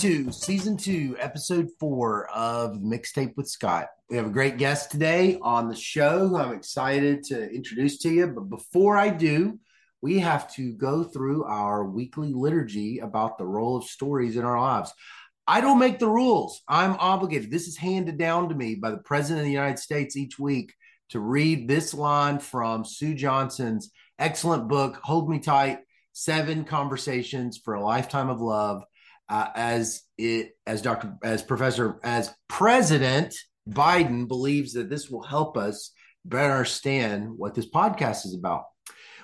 To season two, episode four of Mixtape with Scott. We have a great guest today on the show who I'm excited to introduce to you. But before I do, we have to go through our weekly liturgy about the role of stories in our lives. I don't make the rules. I'm obligated. This is handed down to me by the President of the United States each week to read this line from Sue Johnson's excellent book, Hold Me Tight Seven Conversations for a Lifetime of Love uh, as it as Dr. as Professor as President Biden believes that this will help us better understand what this podcast is about.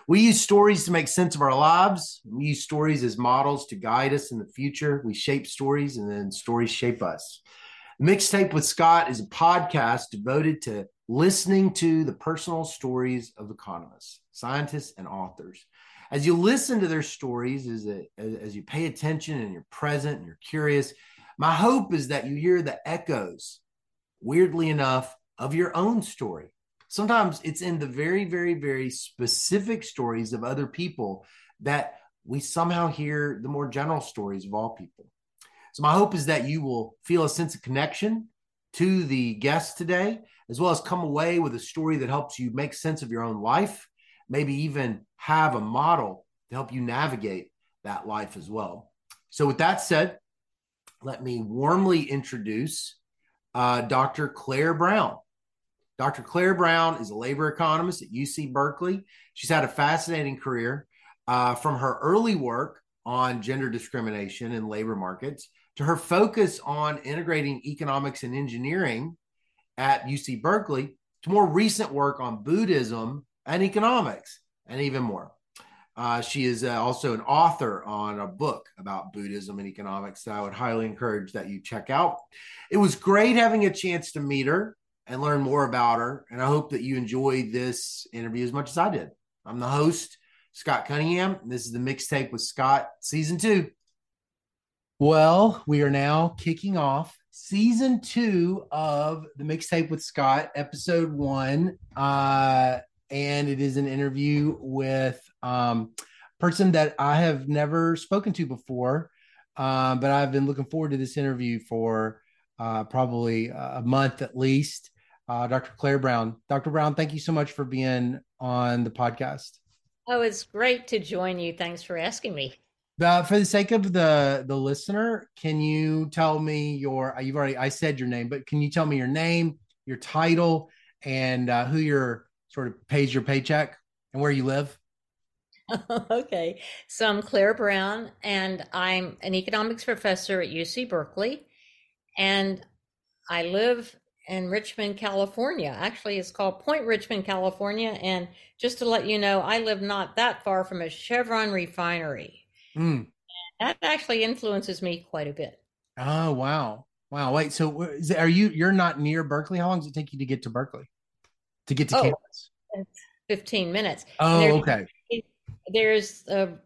We use stories to make sense of our lives. We use stories as models to guide us in the future. We shape stories and then stories shape us. Mixtape with Scott is a podcast devoted to listening to the personal stories of economists, scientists, and authors as you listen to their stories, as, as you pay attention and you're present and you're curious, my hope is that you hear the echoes, weirdly enough, of your own story. Sometimes it's in the very, very, very specific stories of other people that we somehow hear the more general stories of all people. So, my hope is that you will feel a sense of connection to the guest today, as well as come away with a story that helps you make sense of your own life maybe even have a model to help you navigate that life as well. So, with that said, let me warmly introduce uh, Dr. Clair Brown. Dr. Clair Brown is a labor economist at UC Berkeley. She's had a fascinating career uh, from her early work on gender discrimination in labor markets to her focus on integrating economics and engineering at UC Berkeley to more recent work on Buddhism and economics and even more. Uh, she is uh, also an author on a book about Buddhism and economics that I would highly encourage that you check out. It was great having a chance to meet her and learn more about her. And I hope that you enjoyed this interview as much as I did. I'm the host, Scott Cunningham. And this is the mixtape with Scott, season two. Well, we are now kicking off season two of the mixtape with Scott, episode one. Uh, and it is an interview with um, person that I have never spoken to before, uh, but I've been looking forward to this interview for uh, probably a month at least. Uh, Dr. Clair Brown. Dr. Brown, thank you so much for being on the podcast. Oh, it's great to join you. Thanks for asking me. Uh, for the sake of the the listener, can you tell me your? You've already I said your name, but can you tell me your name, your title, and uh, who you're sort of pays your paycheck and where you live? okay. So I'm Clair Brown, and I'm an economics professor at UC Berkeley. And I live in Richmond, California. Actually, it's called Point Richmond, California. And just to let you know, I live not that far from a Chevron refinery. Mm. That actually influences me quite a bit. Oh, wow. Wow. Wait, so are you, you're not near Berkeley? How long does it take you to get to Berkeley? To get to oh, campus? 15 minutes. Oh, there's, okay. There's a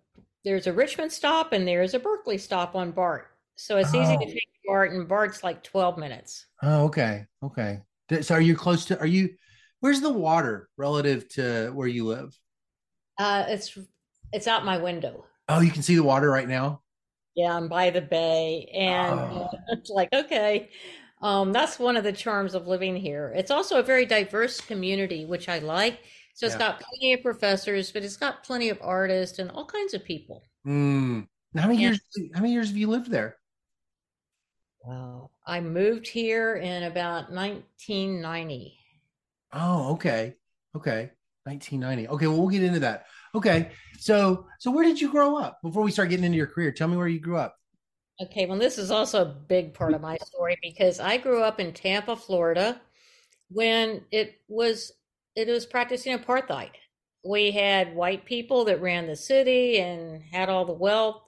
there's a Richmond stop and there's a Berkeley stop on BART. So it's oh. easy to oh. take BART and BART's like 12 minutes. Oh, okay. Okay. So are you close to are you where's the water relative to where you live? Uh it's it's out my window. Oh, you can see the water right now? Yeah, I'm by the bay and oh. it's like okay. Um, that's one of the charms of living here. It's also a very diverse community, which I like. So it's yeah. got plenty of professors, but it's got plenty of artists and all kinds of people. Mm. How many and, years? How many years have you lived there? Wow, I moved here in about 1990. Oh, okay, okay, 1990. Okay, well, we'll get into that. Okay, so so where did you grow up before we start getting into your career? Tell me where you grew up. Okay, well, this is also a big part of my story because I grew up in Tampa, Florida, when it was it was practicing apartheid. We had white people that ran the city and had all the wealth,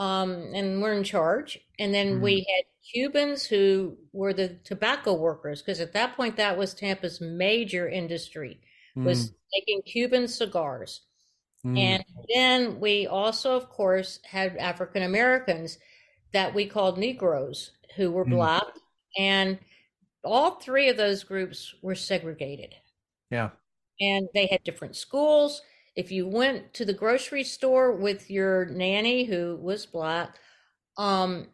um, and were in charge. And then mm-hmm. we had Cubans who were the tobacco workers because at that point that was Tampa's major industry was mm-hmm. making Cuban cigars. Mm-hmm. And then we also, of course, had African Americans that we called Negroes who were mm. black. And all three of those groups were segregated. Yeah. And they had different schools. If you went to the grocery store with your nanny who was black, um,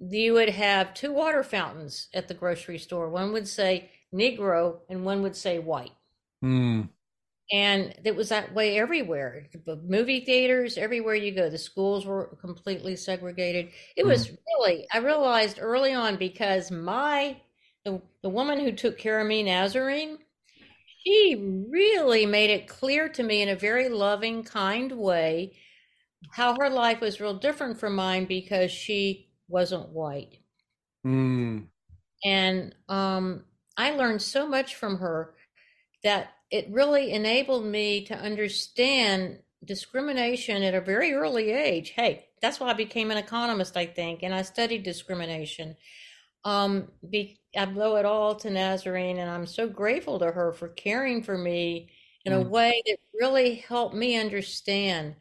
you would have two water fountains at the grocery store. One would say Negro and one would say white. Mm. And it was that way everywhere. The movie theaters, everywhere you go, the schools were completely segregated. It was really, I realized early on because my, the, the woman who took care of me, Nazarene, she really made it clear to me in a very loving, kind way how her life was real different from mine because she wasn't white. Mm. And um, I learned so much from her that it really enabled me to understand discrimination at a very early age. Hey, that's why I became an economist, I think, and I studied discrimination. Um, be, I owe it all to Nazarene, and I'm so grateful to her for caring for me in a Mm. way that really helped me understand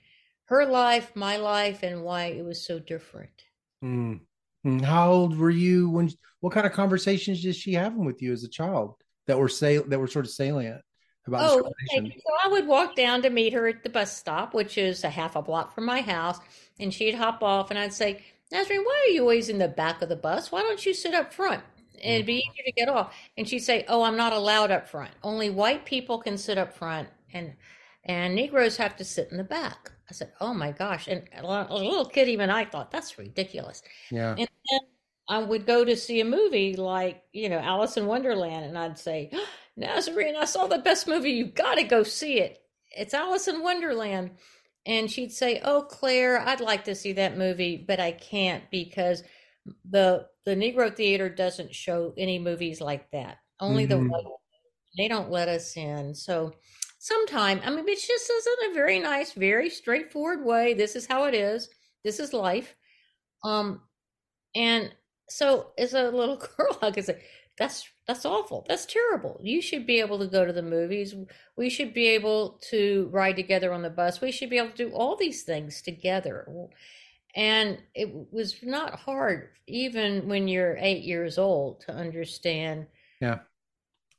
her life, my life, and why it was so different. Mm. Mm. How old were you when? What kind of conversations did she having with you as a child that were say that were sort of salient about Oh, okay. So I would walk down to meet her at the bus stop, which is a half a block from my house, and she'd hop off, and I'd say, Nazarene, why are you always in the back of the bus? Why don't you sit up front? It'd be mm. easier to get off. And she'd say, Oh, I'm not allowed up front. Only white people can sit up front, and and Negroes have to sit in the back. I said, Oh my gosh! And a a little kid, even I thought that's ridiculous. Yeah. And then I would go to see a movie like, you know, Alice in Wonderland, and I'd say, Nazarene, I saw the best movie. You've got to go see it. It's Alice in Wonderland. And she'd say, Oh, Clair, I'd like to see that movie, but I can't because the the Negro Theater doesn't show any movies like that. Only the Mhm. white they don't let us in. So sometime, I mean, it's just says in a very nice, very straightforward way. This is how it is. This is life. Um, and so as a little girl, I could say, that's that's awful. That's terrible. You should be able to go to the movies. We should be able to ride together on the bus. We should be able to do all these things together. And it was not hard, even when you're eight years old, to understand Yeah.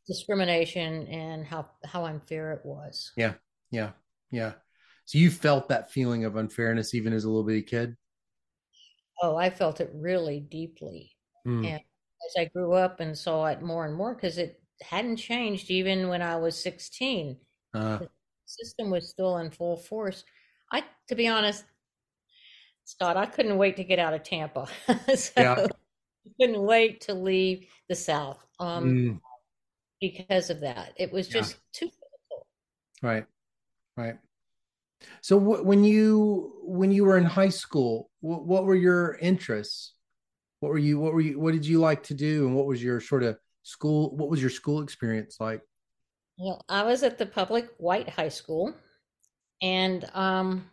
discrimination and how how unfair it was. Yeah. Yeah. Yeah. So you felt that feeling of unfairness even as a little bitty kid? Oh, I felt it really deeply. Mm. And as I grew up and saw it more and more, because it hadn't changed even when I was 16, Uh, the system was still in full force. I, to be honest, Scott, I couldn't wait to get out of Tampa. so Yeah. I couldn't wait to leave the South um, mm. because of that. It was Yeah. just too difficult. Right. Right. So wh- when you when you were in high school, wh- what were your interests? What were you what were you what did you like to do and what was your sort of school what was your school experience like? Well, I was at the public white high school, and um,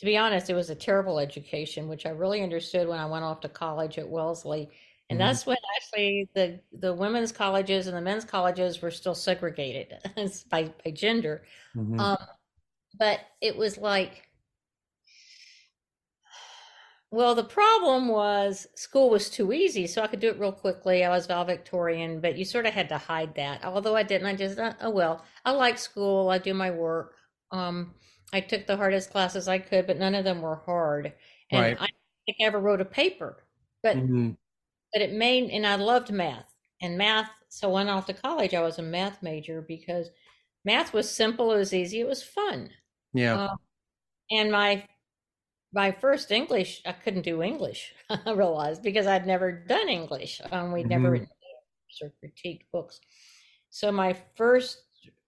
to be honest, it was a terrible education, which I really understood when I went off to college at Wellesley. And Mhm. that's when actually the the women's colleges and the men's colleges were still segregated by by gender. Mhm. Um, but it was like, well, the problem was school was too easy, so I could do it real quickly. I was valedictorian, but you sort of had to hide that. Although I didn't, I just, uh, oh well, I like school. I do my work. Um, I took the hardest classes I could, but none of them were hard. And Right. I think I ever wrote a paper, but Mhm. but it made and I loved math and math. So when I went off to college, I was a math major because math was simple, it was easy, it was fun. Yeah. Um, and my my first English, I couldn't do English. I realized because I'd never done English. Um, we'd never Mhm. written or critiqued books. So my first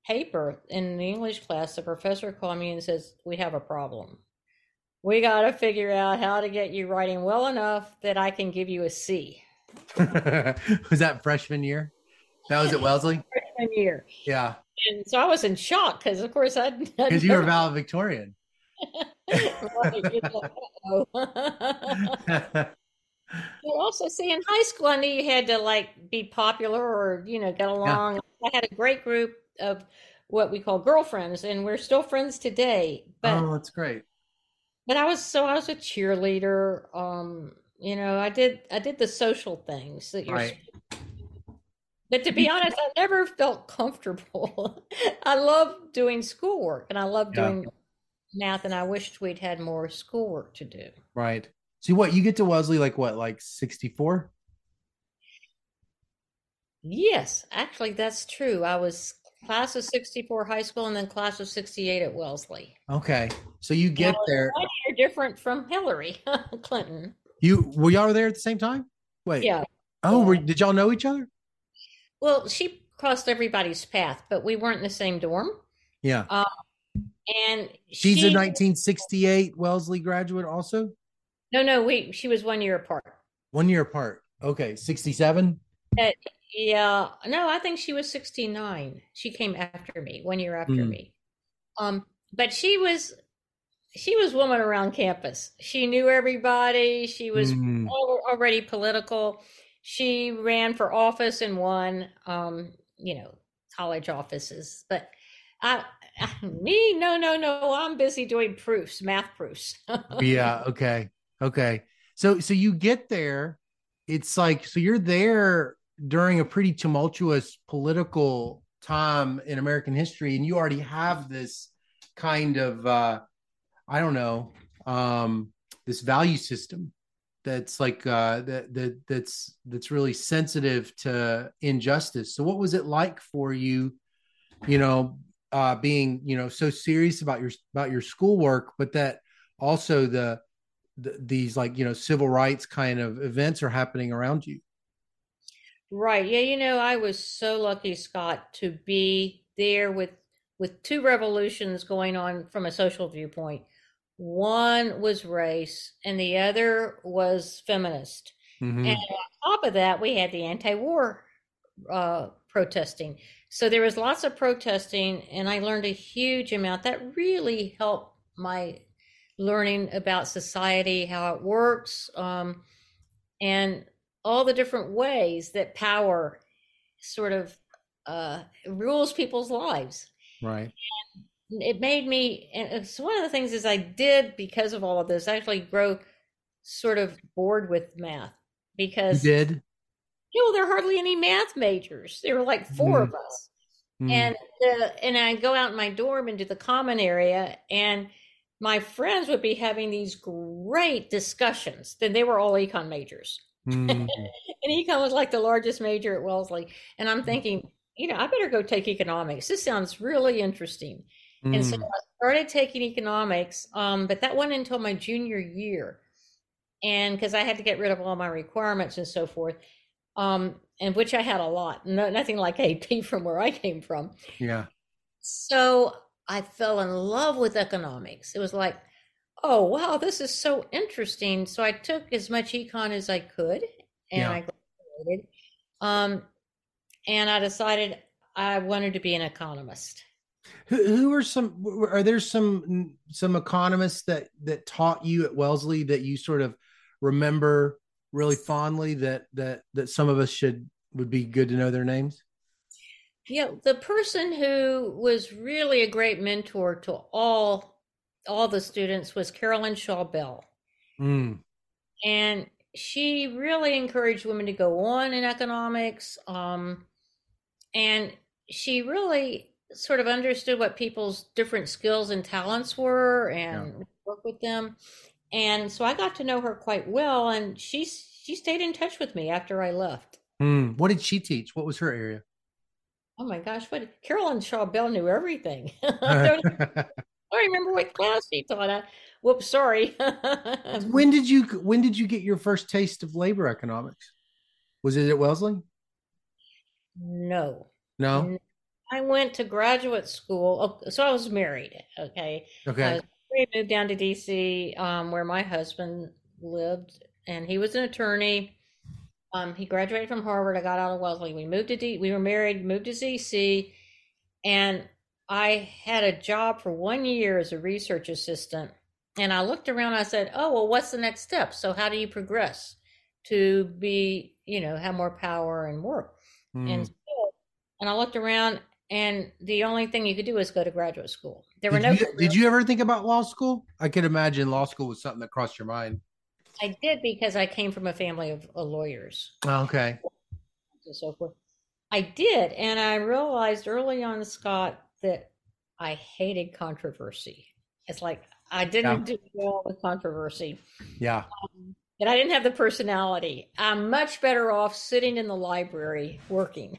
paper in the English class, the professor called me and says, "We have a problem. We got to figure out how to get you writing well enough that I can give you a C." was that freshman year? That was at Wellesley? Freshman year, Yeah. And so I was in shock because, of course, I'd, I'd Because you were a valedictorian. Right, you. But also, see, in high school, I knew you had to like be popular or you know get along. I had a great group of what we call girlfriends, and we're still friends today. But oh, that's great. but I was so I was a cheerleader. Um, you know, I did I did the social things that you're. Right. But to be honest, I never felt comfortable. I love doing schoolwork, and I love Yeah. doing math, and I wished we'd had more schoolwork to do. Right. See what you get to Wellesley like what like 64? Yes, actually, that's true. I was class of 64 high school and then class of 68 at Wellesley. Okay. So you get there. One year different from Hillary Clinton. You were y'all there at the same time? Wait. Yeah. Oh, were, did y'all know each other? Well, she crossed everybody's path, but we weren't in the same dorm. Yeah. And She's she, a 1968 Wellesley graduate also? No, no, we she was one year apart. One year apart. Okay. 67? Yeah, no, I think she was 69. She came after me, one year after Hmm. me. Um, but she was she was woman around campus. She knew everybody. She was Mm. already political. She ran for office and won um, you know, college offices. But I, me, no, no, no. I'm busy doing proofs, math proofs. yeah okay okay so so you get there it's like so you're there during a pretty tumultuous political time in american history and you already have this kind of uh i don't know um this value system that's like uh that that that's that's really sensitive to injustice so what was it like for you you know uh being you know so serious about your about your schoolwork but that also the, the these like you know civil rights kind of events are happening around you Right. Yeah, you know, I was so lucky, Scott, to be there with with two revolutions going on from a social viewpoint. One was race and the other was feminist. Mhm. And on top of that, we had the anti-war uh, protesting. So there was lots of protesting, and I learned a huge amount. That really helped my learning about society, how it works, um, and all the different ways that power sort of uh, rules people's lives right it made me and it's one of the things is i did because of all of this actually grow sort of bored with math you because did? You know there are hardly any math majors. There were like four of us. Mm. and the and i go out in my dorm into the common area and my friends would be having these great discussions. Then they were all econ majors. Mm. and econ was like the largest major at wellesley. And i'm thinking you know i better go take economics. This sounds really interesting and so Mm. I started taking economics, um, but that went until my junior year. And because I had to get rid of all my requirements and so forth, um, and which I had a lot, no, nothing like AP from where I came from. yeah So I fell in love with economics. It was like, oh, wow, this is so interesting. So I took as much econ as I could and Yeah. I graduated. Um, and I decided I wanted to be an economist. Who, who are some are there some some economists that that taught you at wellesley that you sort of remember really fondly that that that some of us should would be good to know their names Yeah, the person who was really a great mentor to all all the students was Carolyn Shaw Bell. Mm. And she really encouraged women to go on in economics. Um, and she really sort of understood what people's different skills and talents were and work with them. And so I got to know her quite well and she she stayed in touch with me after I left. Mm. what did she teach what was her area Oh my gosh, what Carolyn Shaw Bell knew everything. I don't I don't remember what class she taught. I, whoops, sorry. when did you when did you get your first taste of labor economics was it at wellesley no. no I went to graduate school. oh, So I was married. Okay. Okay was married, moved down to DC, um, where my husband lived, and he was an attorney. Um, he graduated from Harvard. I got out of Wellesley. We moved to D. We were married, moved to DC, and I had a job for one year as a research assistant. And I looked around. I said, "Oh well, what's the next step? So how do you progress to be, you know, have more power and work?" Mm. And so, and I looked around, and the only thing you could do was go to graduate school. There were did, no. you, did you ever think about law school i could imagine law school was something that crossed your mind I did because I came from a family of uh, lawyers oh, okay and so forth. I did, and I realized early on, Scott, that I hated controversy. It's like I didn't yeah. do all the controversy. Yeah. Um, and I didn't have the personality. I'm much better off sitting in the library working.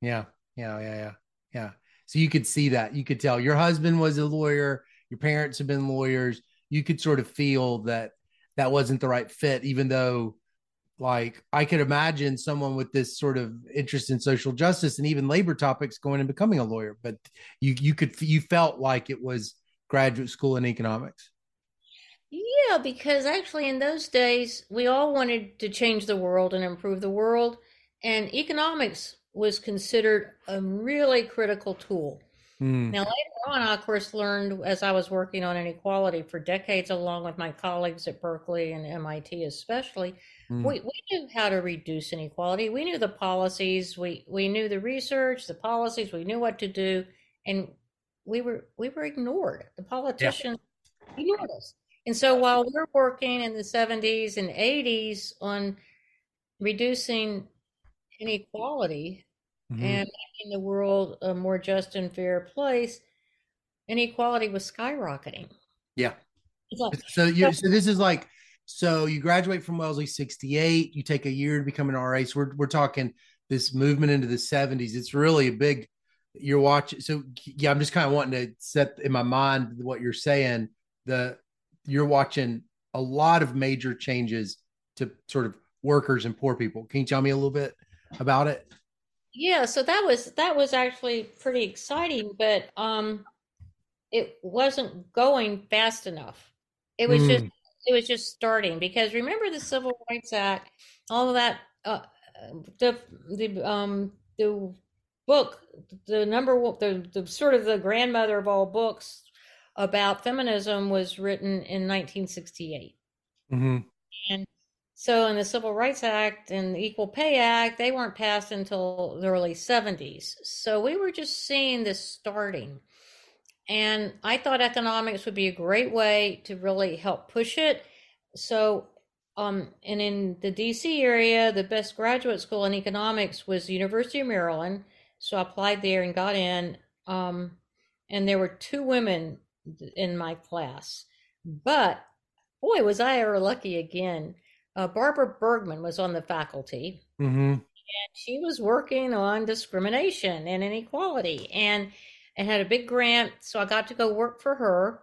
Yeah. Yeah. Yeah. Yeah. Yeah. So you could see that. You could tell your husband was a lawyer, your parents have been lawyers. You could sort of feel that that wasn't the right fit, even though like I could imagine someone with this sort of interest in social justice and even labor topics going and becoming a lawyer, but you you could you felt like it was graduate school in economics. Yeah, because actually in those days we all wanted to change the world and improve the world, and economics was considered a really critical tool. Mm. Now later on, I of course learned as I was working on inequality for decades, along with my colleagues at Berkeley and MIT, especially Mm. We, we knew how to reduce inequality. We knew the policies. We we knew the research, the policies. We knew what to do, and we were we were ignored. The politicians yeah. ignored us. And so while we're working in the 70s and 80s on reducing inequality mm-hmm. and making the world a more just and fair place, inequality was skyrocketing. Yeah. Like, so you so this is like so you graduate from Wellesley 68, you take a year to become an RA. So we're, we're talking this movement into the 70s. It's really a big, you're watching. So yeah, I'm just kind of wanting to set in my mind what you're saying. The you're watching a lot of major changes to sort of workers and poor people. Can you tell me a little bit about it? Yeah, so that was that was actually pretty exciting, but um it wasn't going fast enough. It was mm. just it was just starting because remember the Civil Rights Act, all of that, uh, the the um the book, the number one, the, the sort of the grandmother of all books about feminism was written in 1968, mm-hmm. and so in the Civil Rights Act and the Equal Pay Act, they weren't passed until the early 70s. So we were just seeing this starting. And I thought economics would be a great way to really help push it. So, um, and in the DC area, the best graduate school in economics was the University of Maryland. So I applied there and got in. Um, and there were two women in my class. But boy, was I ever lucky again. Uh, Barbara Bergmann was on the faculty. Mm-hmm. And she was working on discrimination and inequality. And and had a big grant. So I got to go work for her.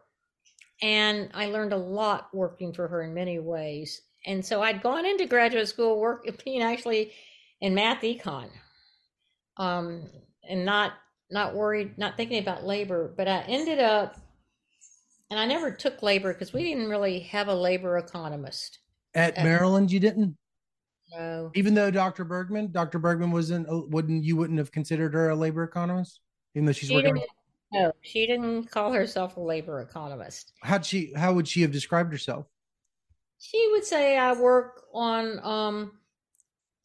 And I learned a lot working for her in many ways. And so I'd gone into graduate school work being actually in math econ. Um, and not not worried, not thinking about labor, but I ended up and I never took labor because we didn't really have a labor economist. At, at Maryland you didn't? No. Even though Dr. Bergmann, Dr. Bergmann wasn't wouldn't you wouldn't have considered her a labor economist? even though she's she working. No, she didn't call herself a labor economist. How'd she? How would she have described herself? She would say, "I work on um,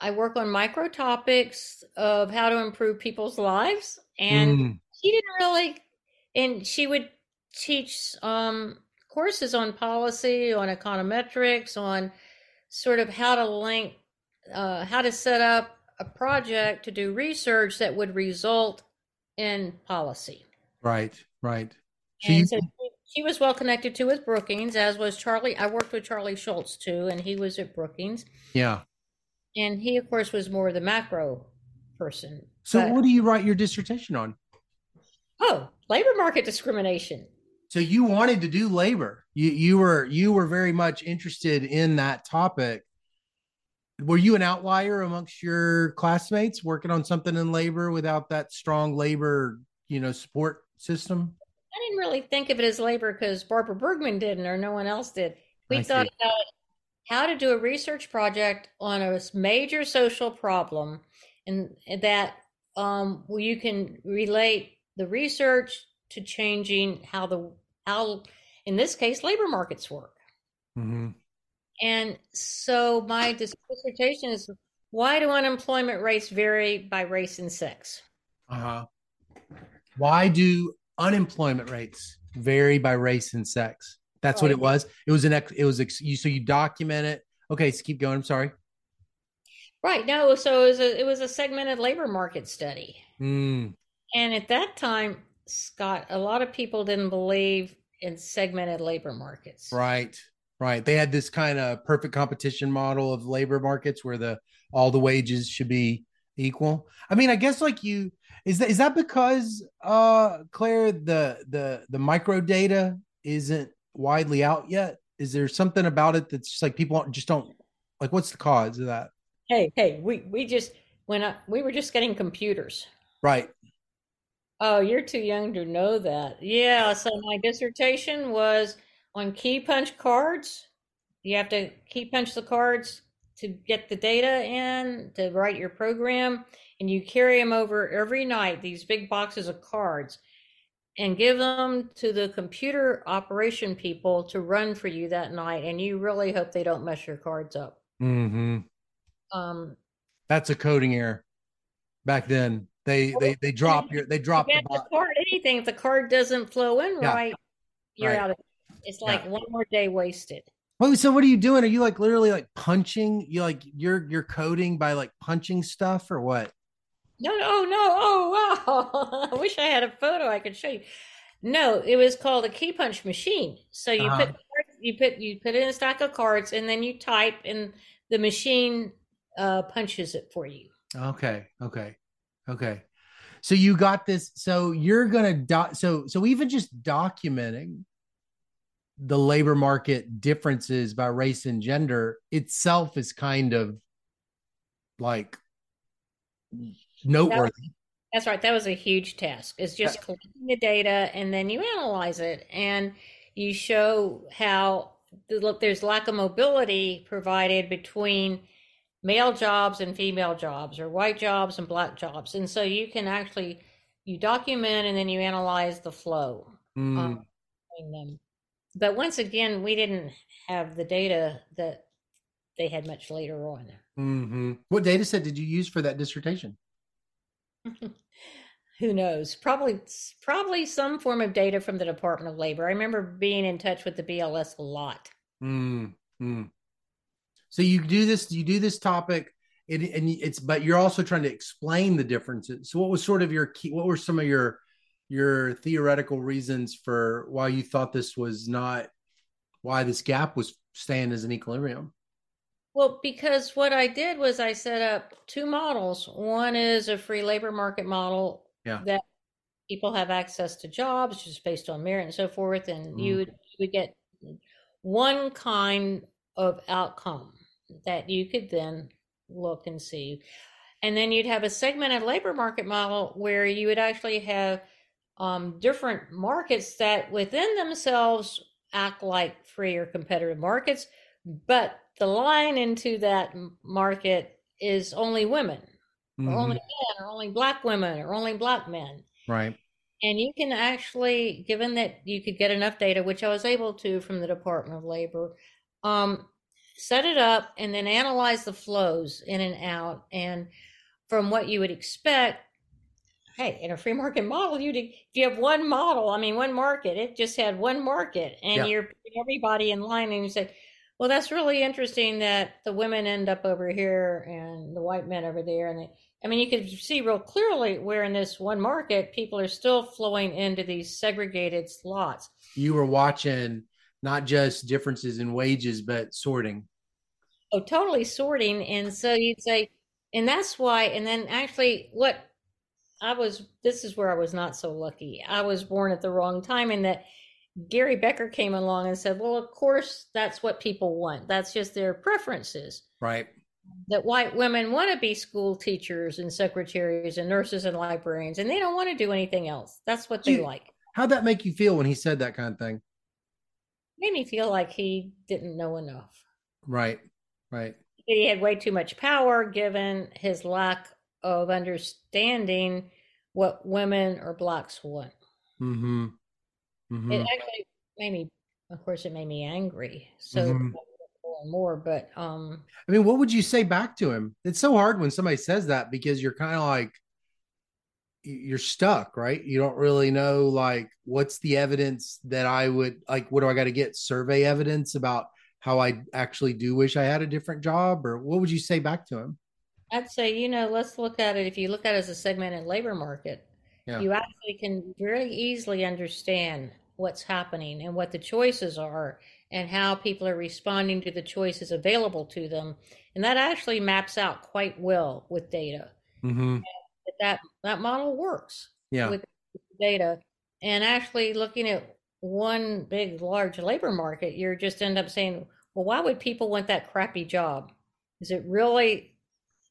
I work on micro topics of how to improve people's lives," and mm. she didn't really. And she would teach um, courses on policy, on econometrics, on sort of how to link, uh, how to set up a project to do research that would result in policy. Right, right. So and so she was well connected to with Brookings, as was Charlie. I worked with Charlie Schultze too, and he was at Brookings. Yeah. And he, of course, was more the macro person. So, but, what do you write your dissertation on? Oh, labor market discrimination. So you wanted to do labor. You you were you were very much interested in that topic were you an outlier amongst your classmates working on something in labor without that strong labor you know support system i didn't really think of it as labor because barbara bergmann didn't or no one else did we I thought see. about how to do a research project on a major social problem and that um, you can relate the research to changing how the how in this case labor markets work mm-hmm. And so my dissertation is why do unemployment rates vary by race and sex? Uh huh. Why do unemployment rates vary by race and sex? That's right. what it was. It was an ex, it was you so you document it. Okay, so keep going. I'm sorry. Right. No, so it was a it was a segmented labor market study. Mm. And at that time, Scott, a lot of people didn't believe in segmented labor markets. Right. Right. They had this kind of perfect competition model of labor markets where the all the wages should be equal. I mean, I guess like you is that is that because uh Clair the the the micro data isn't widely out yet? Is there something about it that's just like people just don't like what's the cause of that? Hey, hey, we we just when I, we were just getting computers. Right. Oh, you're too young to know that. Yeah, so my dissertation was on key punch cards. You have to key punch the cards to get the data in to write your program, and you carry them over every night, these big boxes of cards, and give them to the computer operation people to run for you that night. And you really hope they don't mess your cards up. Mm-hmm. Um, That's a coding error. Back then, they they they drop your they drop the, the, card. Anything if the card doesn't flow in yeah. right, you're right. out of. It's like yeah. one more day wasted. Oh, so what are you doing? Are you like literally like punching? You like you're you're coding by like punching stuff or what? No, no, no. Oh, wow. I wish I had a photo I could show you. No, it was called a key punch machine. So you uh-huh. put you put you put in a stack of cards and then you type and the machine uh, punches it for you. Okay, okay, okay. So you got this. So you're gonna do- so so even just documenting the labor market differences by race and gender itself is kind of like noteworthy. That, that's right. That was a huge task. It's just yeah. collecting the data and then you analyze it and you show how look there's lack of mobility provided between male jobs and female jobs or white jobs and black jobs and so you can actually you document and then you analyze the flow mm. um, them but once again, we didn't have the data that they had much later on. Mm-hmm. What data set did you use for that dissertation? Who knows? Probably, probably some form of data from the Department of Labor. I remember being in touch with the BLS a lot. Mm-hmm. So you do this, you do this topic, it, and it's, but you're also trying to explain the differences. So, what was sort of your key? What were some of your your theoretical reasons for why you thought this was not why this gap was staying as an equilibrium. Well, because what I did was I set up two models. One is a free labor market model yeah. that people have access to jobs just based on merit and so forth, and mm. you, would, you would get one kind of outcome that you could then look and see. And then you'd have a segmented labor market model where you would actually have um, different markets that within themselves act like free or competitive markets, but the line into that market is only women, mm-hmm. or only men, or only black women, or only black men. Right. And you can actually, given that you could get enough data, which I was able to from the Department of Labor, um, set it up and then analyze the flows in and out. And from what you would expect, hey, in a free market model, you if you have one model, I mean, one market, it just had one market, and yeah. you're putting everybody in line, and you say, well, that's really interesting that the women end up over here and the white men over there, and they, I mean, you can see real clearly where in this one market, people are still flowing into these segregated slots. You were watching not just differences in wages, but sorting. Oh, totally sorting, and so you'd say, and that's why, and then actually, what I was this is where I was not so lucky. I was born at the wrong time in that Gary Becker came along and said, "Well, of course, that's what people want. That's just their preferences." Right. That white women want to be school teachers and secretaries and nurses and librarians, and they don't want to do anything else. That's what they you, like. How'd that make you feel when he said that kind of thing? Made me feel like he didn't know enough. Right. Right. He had way too much power given his lack of understanding what women or blacks want. Mm-hmm. Mm-hmm. It actually made me, of course, it made me angry. So mm-hmm. more and more, but um, I mean, what would you say back to him? It's so hard when somebody says that because you're kind of like you're stuck, right? You don't really know like what's the evidence that I would like. What do I got to get? Survey evidence about how I actually do wish I had a different job, or what would you say back to him? I'd say, you know, let's look at it. If you look at it as a segmented labor market, yeah. you actually can very easily understand what's happening and what the choices are and how people are responding to the choices available to them. And that actually maps out quite well with data. Mm-hmm. That that model works Yeah. with data. And actually looking at one big large labor market, you're just end up saying, well, why would people want that crappy job? Is it really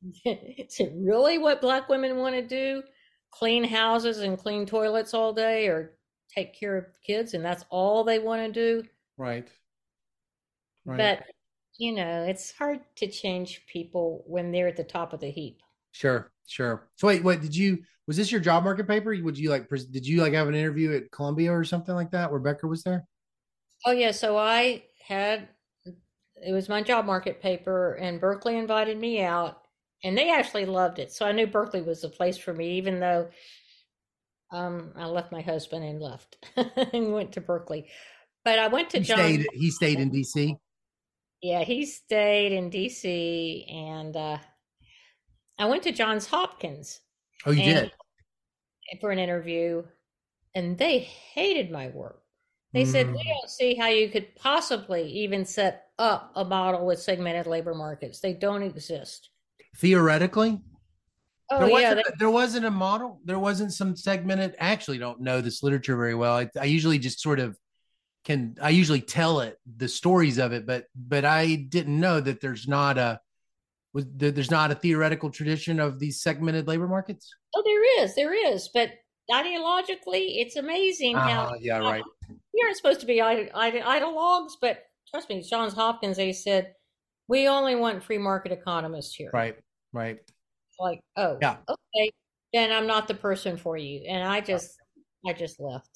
is it really what black women want to do? Clean houses and clean toilets all day or take care of kids and that's all they want to do? Right. Right. But you know, it's hard to change people when they're at the top of the heap. Sure, sure. So wait, what did you? Was this your job market paper? Would you like? Did you like have an interview at Columbia or something like that where Becker was there? Oh yeah, so I had it was my job market paper and Berkeley invited me out and they actually loved it. So I knew Berkeley was the place for me even though um I left my husband and left and went to Berkeley. But I went to He John stayed. He stayed in D.C. Yeah, he stayed in DC and uh I went to Johns Hopkins Oh, you and did. for an interview and they hated my work. They said Mm. we don't see how you could possibly even set up a model with segmented labor markets. They don't exist. Theoretically, Oh there yeah, wasn't. there wasn't a model. There wasn't some segmented. I actually don't know this literature very well. I, I usually just sort of can. I usually tell it the stories of it, but but I didn't know that there's not a was there, there's not a theoretical tradition of these segmented labor markets. oh there is, there is, but ideologically, it's amazing how Ah, yeah, right. we aren't supposed to be ide- ide- ideologues, but trust me, Johns Hopkins, they said we only want free market economists here. Right, right. Like, oh, Yeah. okay, then I'm not the person for you, and I just, I just left.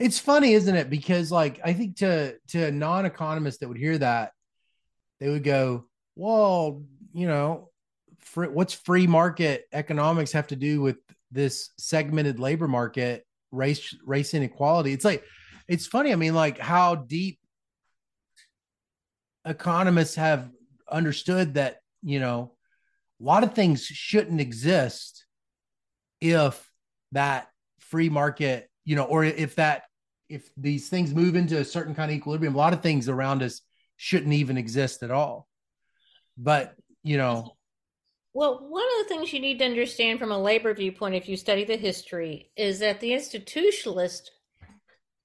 It's funny, isn't it? Because like I think to to a non-economist that would hear that, they would go, "Well, you know, what's free market economics have to do with this segmented labor market, race race inequality?" It's like it's funny. I mean, like how deep economists have understood that you know a lot of things shouldn't exist if that free market you know or if that if these things move into a certain kind of equilibrium a lot of things around us shouldn't even exist at all but you know Well, one of the things you need to understand from a labor viewpoint, if you study the history, is that the institutionalists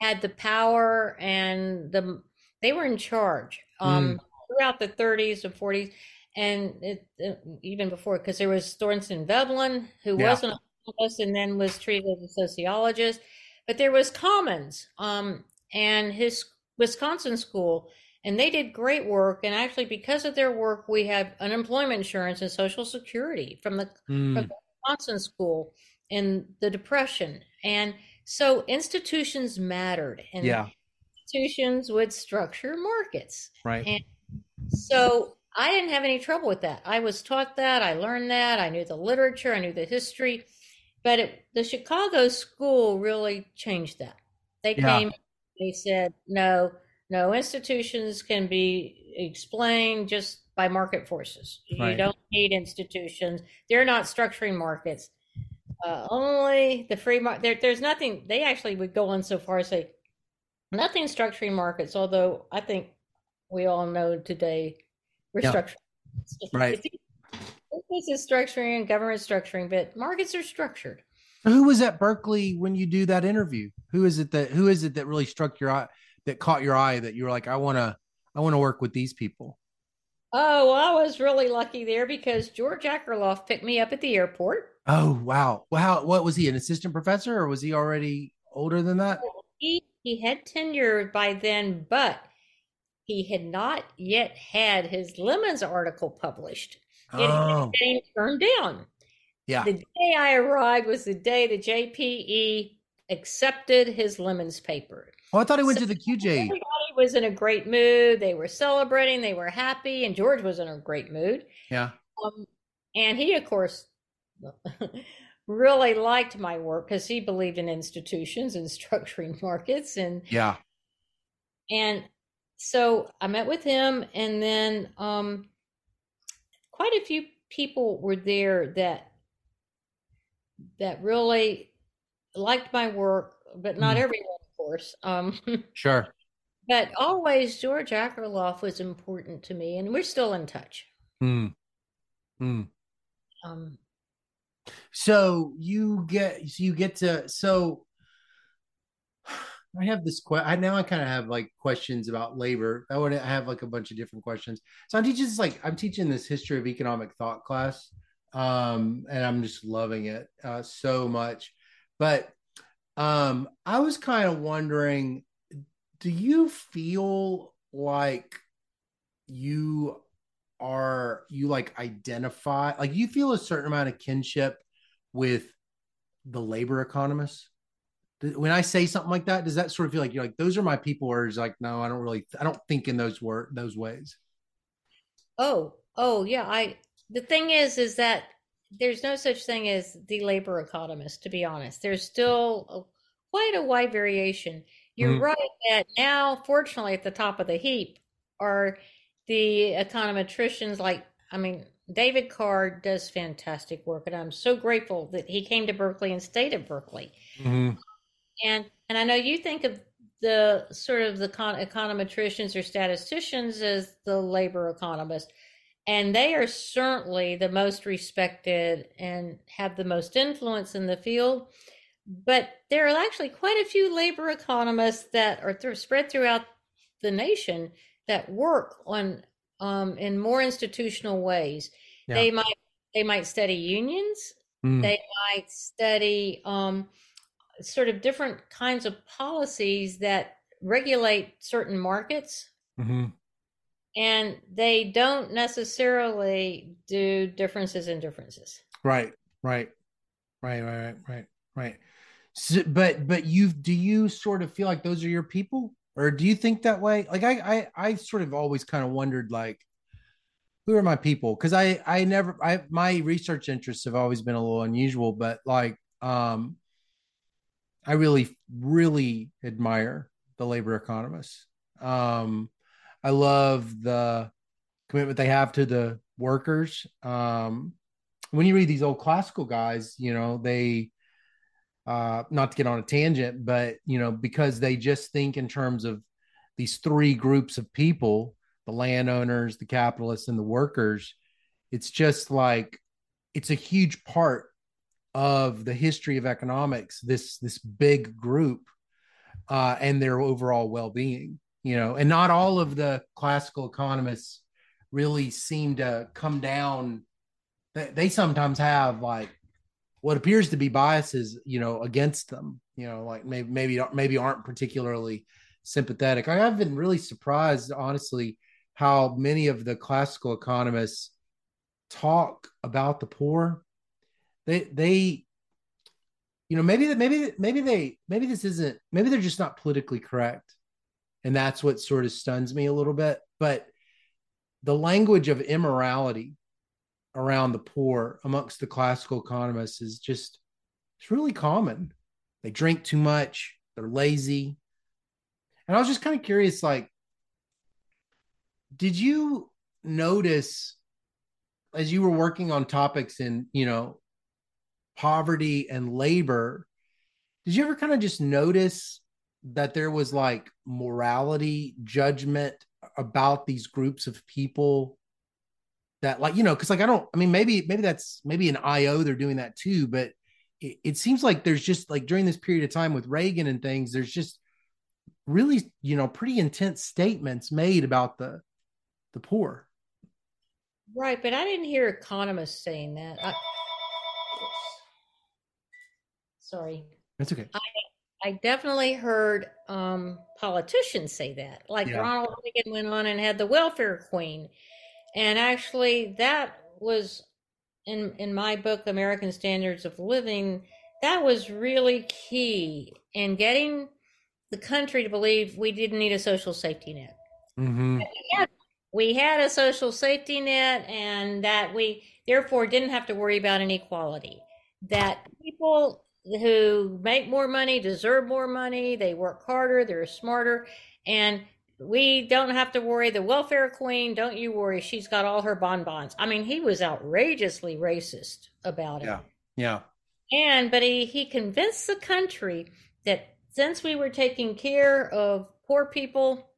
had the power and the they were in charge um, throughout the 30s and 40s, and it, uh, even before, because there was Thorstein Veblen, who Yeah. wasn't a economist and then was treated as a sociologist, but there was Commons um, and his Wisconsin school, and they did great work. And actually, because of their work, we have unemployment insurance and Social Security from the mm, from the Wisconsin school in the Depression. And so institutions mattered, and yeah institutions would structure markets. right And so I didn't have any trouble with that. I was taught that, I learned that, I knew the literature, I knew the history. But it, the Chicago school really changed that. They Yeah. came, they said, no, no institutions can be explained just by market forces. You don't need institutions. They're not structuring markets. Uh, only the free market. There, there's nothing. They actually would go on so far as say nothing structuring markets. Although I think we all know today we're Yeah. structuring. Right. This is structuring and government structuring, but markets are structured. who was at berkeley when you do that interview who is it that who is it that really struck your eye that caught your eye that you were like i want to i want to work with these people Oh, well, I was really lucky there because George Akerlof picked me up at the airport. oh wow wow what was he an assistant professor or was he already older than that He he had tenure by then, but he had not yet had his Lemons article published. It oh. had oh been turned down. yeah The day I arrived was the day the JPE accepted his Lemons paper. Oh i thought he went to the qj Everybody was in a great mood. They were celebrating. They were happy, and George was in a great mood. yeah Um, and he, of course, really liked my work because he believed in institutions and structuring markets, and yeah and so I met with him, and then um, quite a few people were there that that really liked my work, but not Mhm. everyone course. Um, sure. But always, George Akerlof was important to me, and we're still in touch. Mm. Mm. Um, so you get, so you get to, so I have this question. I now I kind of have like questions about labor. I want to have like a bunch of different questions. So I'm teaching this like I'm teaching this history of economic thought class, um, and I'm just loving it uh, so much. But um, I was kind of wondering, do you feel like you are you like identify like you feel a certain amount of kinship with the labor economists? when I say something like that, does that sort of feel like you're like those are my people, or is like no, I don't really, I don't think in those word those ways. Oh, oh yeah. I the thing is, is that there's no such thing as the labor economist. To be honest, there's still a, quite a wide variation. You're mm-hmm. right that now, fortunately, at the top of the heap are the econometricians. Like, I mean, David Card does fantastic work, and I'm so grateful that he came to Berkeley and stayed at Berkeley. Mm-hmm. And and I know you think of the sort of the con- econometricians or statisticians as the labor economists, and they are certainly the most respected and have the most influence in the field. But there are actually quite a few labor economists that are th- spread throughout the nation that work on um, in more institutional ways. Yeah. They might they might study unions. Mm. They might study um, sort of different kinds of policies that regulate certain markets. Mm-hmm. And they don't necessarily do differences in differences. Right, right, right, right, right, right, right. So, but but you do you sort of feel like those are your people, or do you think that way? Like I I I sort of always kind of wondered like who are my people because I I never I my research interests have always been a little unusual, but like um I really, really admire the labor economists. Um, I love the commitment they have to the workers. Um, when you read these old classical guys, you know, they, uh, not to get on a tangent, but, you know, because they just think in terms of these three groups of people the landowners, the capitalists, and the workers, it's just like, it's a huge part of the history of economics this this big group uh, and their overall well-being you know and not all of the classical economists really seem to come down. They, they sometimes have like what appears to be biases you know against them you know like maybe maybe maybe aren't particularly sympathetic. I have been really surprised honestly how many of the classical economists talk about the poor. They they you know maybe maybe maybe they maybe this isn't maybe they're just not politically correct and that's what sort of stuns me a little bit. But the language of immorality around the poor amongst the classical economists is just it's really common. They drink too much they're lazy. And i was just kind of curious like did you notice as you were working on topics in you know poverty and labor did you ever kind of just notice that there was like morality judgment about these groups of people that like you know because like i don't i mean maybe maybe that's maybe an io they're doing that too but it, it seems like there's just like during this period of time with reagan and things there's just really you know pretty intense statements made about the the poor right but i didn't hear economists saying that I- Sorry. That's okay. I, I definitely heard um, politicians say that. Like yeah. Ronald Reagan went on and had the welfare queen. And actually, that was in in my book, American Standards of Living. That was really key in getting the country to believe we didn't need a social safety net. Mm-hmm. we had a social safety net, and that we therefore didn't have to worry about inequality. That people who make more money deserve more money. They work harder, they're smarter, and we don't have to worry. The welfare queen, don't you worry. She's got all her bonbons. I mean, he was outrageously racist about it. Yeah. Yeah. And, but he, he convinced the country that since we were taking care of poor people,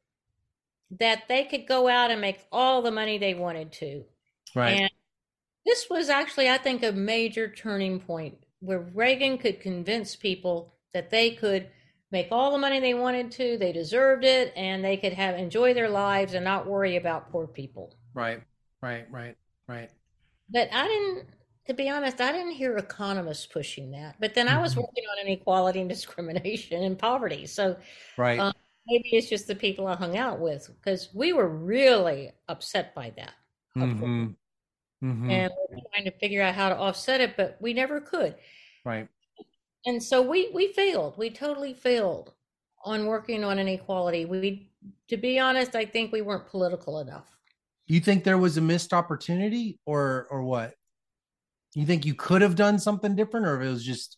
that they could go out and make all the money they wanted to. Right. And this was actually, I think, a major turning point where Reagan could convince people that they could make all the money they wanted to, they deserved it, and they could have enjoy their lives and not worry about poor people. Right, right, right, right. But I didn't, to be honest, I didn't hear economists pushing that. But then I was Mhm. working on inequality and discrimination and poverty. So Right. Um, maybe it's just the people I hung out with because we were really upset by that. hmm hmm And we're trying to figure out how to offset it, but we never could. Right. And so we we failed. We totally failed on working on inequality. We to be honest, I think we weren't political enough. You think there was a missed opportunity or or what? You think you could have done something different or if it was just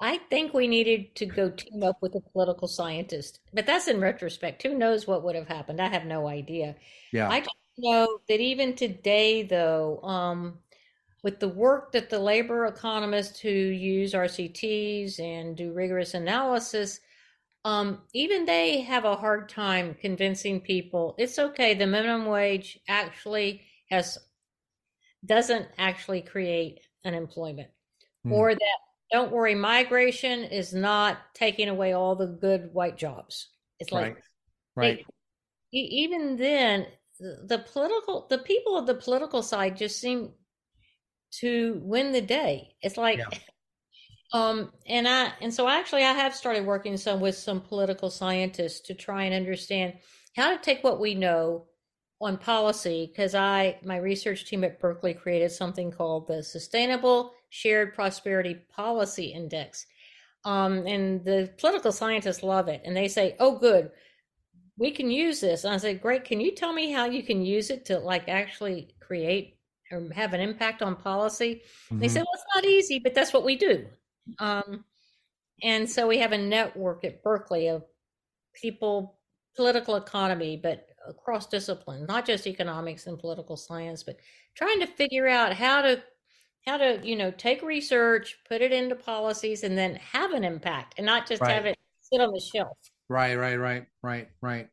I think we needed to go team up with a political scientist. But that's in retrospect. Who knows what would have happened? I have no idea. yeah. I just know that even today, though, um, with the work that the labor economists who use RCTs and do rigorous analysis, um, even they have a hard time convincing people it's okay. The minimum wage actually has doesn't actually create unemployment, Hmm. or that don't worry, migration is not taking away all the good white jobs. It's like right. Right. e- even then the the political the people of the political side just seem to win the day. It's like Yeah. um and i and so actually i have started working some with some political scientists to try and understand how to take what we know on policy because i my research team at berkeley created something called the sustainable shared prosperity policy index. Um, and the political scientists love it and they say oh good we can use this. And I said, great. Can you tell me how you can use it to like actually create or have an impact on policy? They Mhm. said, well, it's not easy, but that's what we do. Um, and so we have a network at Berkeley of people, political economy, but across disciplines, not just economics and political science, but trying to figure out how to how to you know take research, put it into policies, and then have an impact, and not just Right. have it sit on the shelf. Right, right, right, right, right.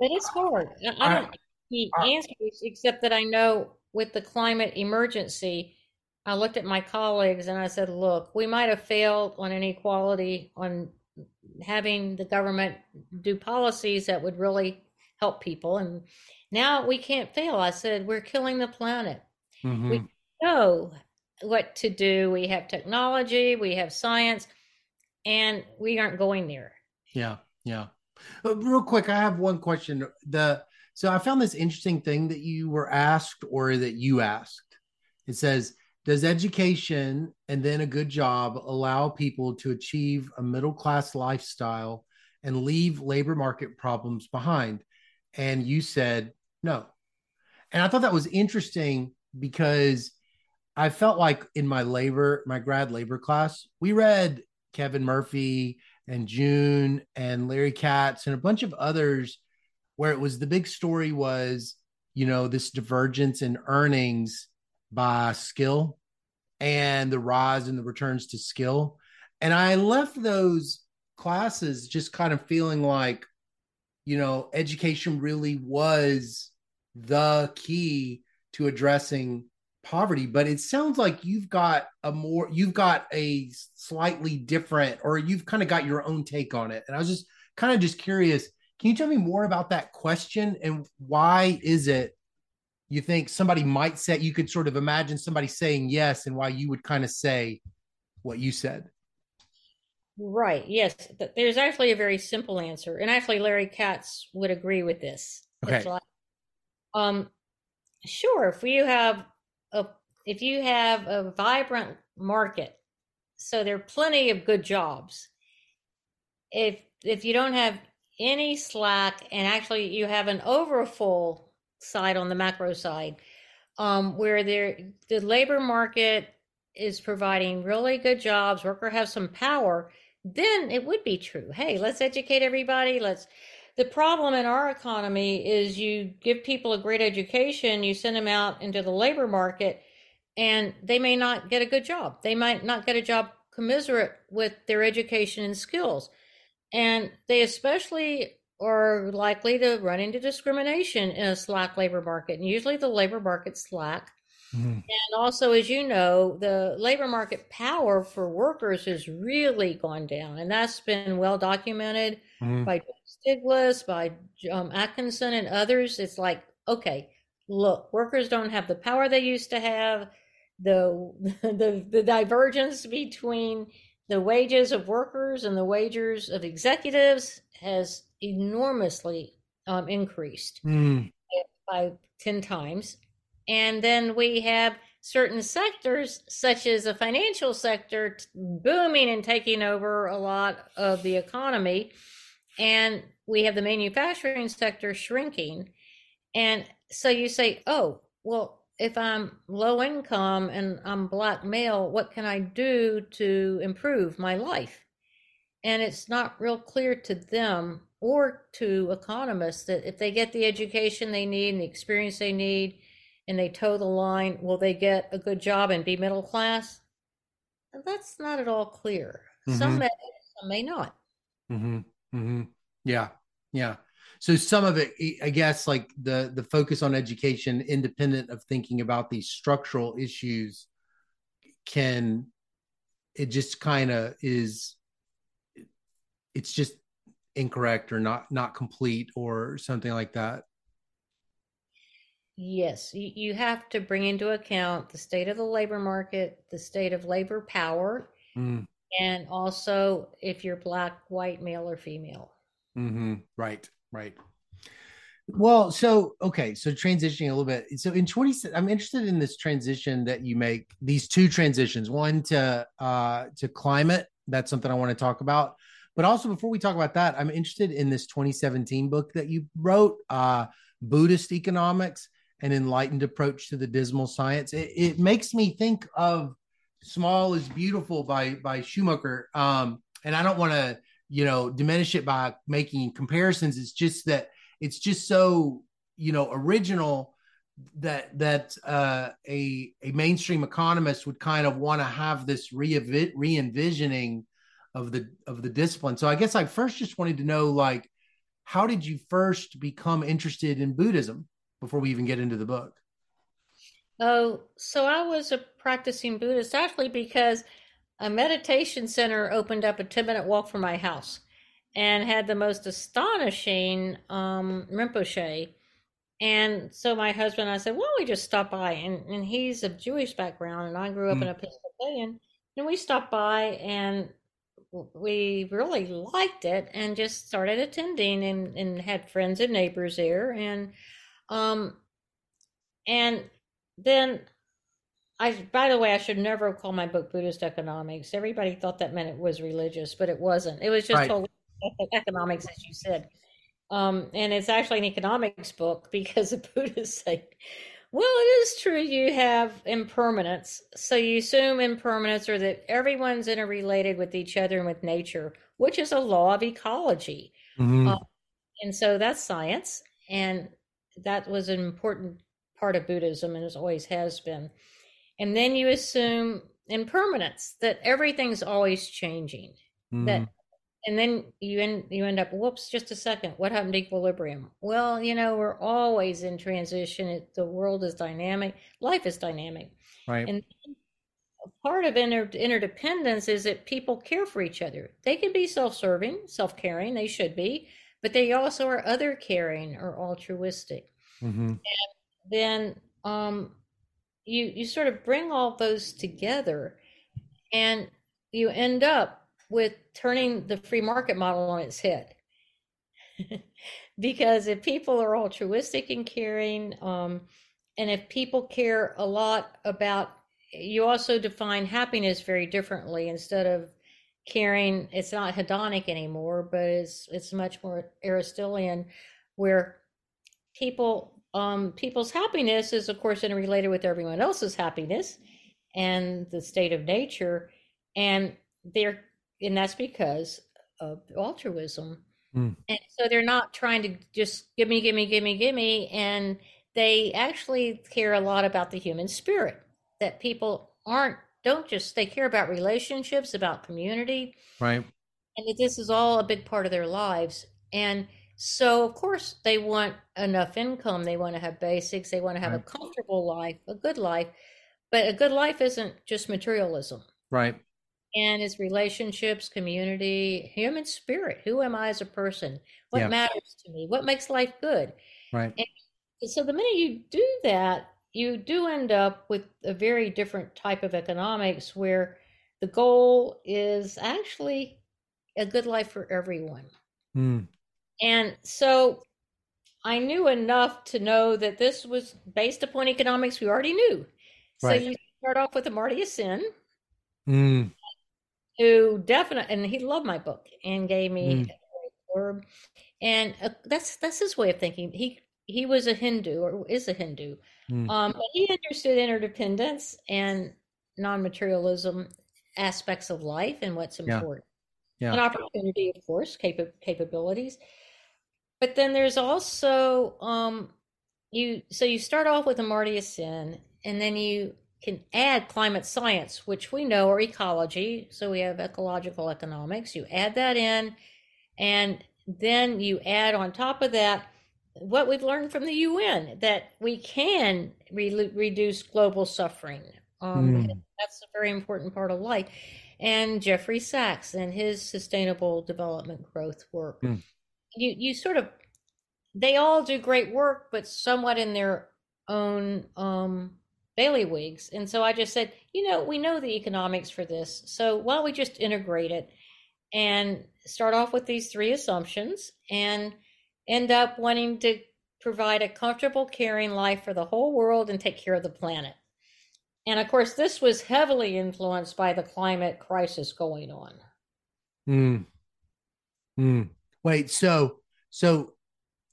But it's hard. I don't have the I- answers except that I know with the climate emergency, I looked at my colleagues and I said, look, we might have failed on inequality, on having the government do policies that would really help people. And now we can't fail. I said, we're killing the planet. Mhm. We know what to do. We have technology, we have science, and we aren't going there. Yeah, yeah. Uh, real quick, I have one question. The so I found this interesting thing that you were asked or that you asked. It says, "Does education and then a good job allow people to achieve a middle class lifestyle and leave labor market problems behind?" And you said no. And I thought that was interesting because I felt like in my labor, my grad labor class, we read Kevin Murphy and June and Larry Katz and a bunch of others where it was the big story was, you know, this divergence in earnings by skill and the rise in the returns to skill. And I left those classes just kind of feeling like, you know, education really was the key to addressing poverty but it sounds like you've got a more you've got a slightly different or you've kind of got your own take on it and i was just kind of just curious can you tell me more about that question and why is it you think somebody might say you could sort of imagine somebody saying yes and why you would kind of say what you said Right. Yes. There's actually a very simple answer. And actually, Larry Katz would agree with this. Okay. like, um, sure, if you have a if you have a vibrant market, so there are plenty of good jobs. If if you don't have any slack and actually you have an overfull side on the macro side, um, where there the labor market is providing really good jobs, worker has some power, then it would be true. Hey, let's educate everybody. Let's. The problem in our economy is you give people a great education, you send them out into the labor market, and they may not get a good job. They might not get a job commiserate with their education and skills. And they especially are likely to run into discrimination in a slack labor market. And usually the labor market's slack. Mm-hmm. And also, as you know, the labor market power for workers has really gone down. And that's been well documented mm-hmm. by Stiglitz, by um, Atkinson, and others. It's like, okay, look, workers don't have the power they used to have. The, the, the divergence between the wages of workers and the wages of executives has enormously um, increased mm. by 10 times. And then we have certain sectors, such as the financial sector, booming and taking over a lot of the economy. And we have the manufacturing sector shrinking. And so you say, oh, well, if I'm low income and I'm black male, what can I do to improve my life? And it's not real clear to them or to economists that if they get the education they need and the experience they need and they toe the line, will they get a good job and be middle class? That's not at all clear. Mm-hmm. Some may, some may not. Mm-hmm. Mm-hmm. Yeah. Yeah so some of it i guess like the the focus on education independent of thinking about these structural issues can it just kind of is it's just incorrect or not not complete or something like that yes you have to bring into account the state of the labor market the state of labor power mm. and also if you're black white male or female mm-hmm. right Right. Well, so okay, so transitioning a little bit. So in 20 I'm interested in this transition that you make, these two transitions, one to uh to climate, that's something I want to talk about. But also before we talk about that, I'm interested in this 2017 book that you wrote, uh Buddhist Economics, an enlightened approach to the dismal science. It, it makes me think of Small is Beautiful by by Schumacher. Um, and I don't want to you know diminish it by making comparisons it's just that it's just so you know original that that uh, a a mainstream economist would kind of want to have this re re-envisioning of the of the discipline. So I guess I first just wanted to know like how did you first become interested in Buddhism before we even get into the book? Oh, so I was a practicing Buddhist actually because a meditation center opened up a 10 minute walk from my house and had the most astonishing um, Rinpoche. And so my husband and I said, well, we just stop by. And, and he's of Jewish background, and I grew up mm. in a Episcopalian. And we stopped by and we really liked it and just started attending and, and had friends and neighbors there. And, um, and then I, by the way, I should never call my book Buddhist economics. Everybody thought that meant it was religious, but it wasn't. It was just right. totally economics, as you said. Um, and it's actually an economics book because the Buddhists say, well, it is true you have impermanence. So you assume impermanence or that everyone's interrelated with each other and with nature, which is a law of ecology. Mm-hmm. Uh, and so that's science. And that was an important part of Buddhism and it always has been. And then you assume impermanence, that everything's always changing. Mm. That and then you end you end up whoops just a second what happened to equilibrium well you know we're always in transition it, the world is dynamic life is dynamic right and part of inter- interdependence is that people care for each other they can be self-serving self-caring they should be but they also are other caring or altruistic mm-hmm. and then um, you you sort of bring all those together and you end up with turning the free market model on its head because if people are altruistic and caring um, and if people care a lot about you also define happiness very differently instead of caring it's not hedonic anymore but it's it's much more aristotelian where people um, people's happiness is, of course, interrelated with everyone else's happiness and the state of nature, and they're and that's because of altruism. Mm. And so they're not trying to just give me, give me, give me, give me, and they actually care a lot about the human spirit. That people aren't don't just they care about relationships, about community, right? and this is all a big part of their lives. And so, of course, they want enough income. They want to have basics. They want to have right. a comfortable life, a good life. But a good life isn't just materialism. Right. And it's relationships, community, human spirit. Who am I as a person? What yeah. matters to me? What makes life good? Right. And so the minute you do that, you do end up with a very different type of economics where the goal is actually a good life for everyone. Mm. And so I knew enough to know that this was based upon economics we already knew. So right. you start off with Amartya Sen, mm. who definitely, and he loved my book and gave me mm. a blurb. And uh, that's that's his way of thinking. He he was a Hindu or is a Hindu. Mm. Um, but he understood interdependence and non-materialism aspects of life and what's important. Yeah. yeah. An opportunity, of course, capa- capabilities. But then there's also um, you. So you start off with Amartya Sen, and then you can add climate science, which we know are ecology. So we have ecological economics. You add that in, and then you add on top of that what we've learned from the UN that we can re- reduce global suffering. Um, mm. That's a very important part of life. And Jeffrey Sachs and his sustainable development growth work. Mm. You you sort of they all do great work, but somewhat in their own um, bailiwicks. And so I just said, you know, we know the economics for this, so why don't we just integrate it and start off with these three assumptions and end up wanting to provide a comfortable, caring life for the whole world and take care of the planet. And of course, this was heavily influenced by the climate crisis going on. Hmm. Hmm. Wait, so so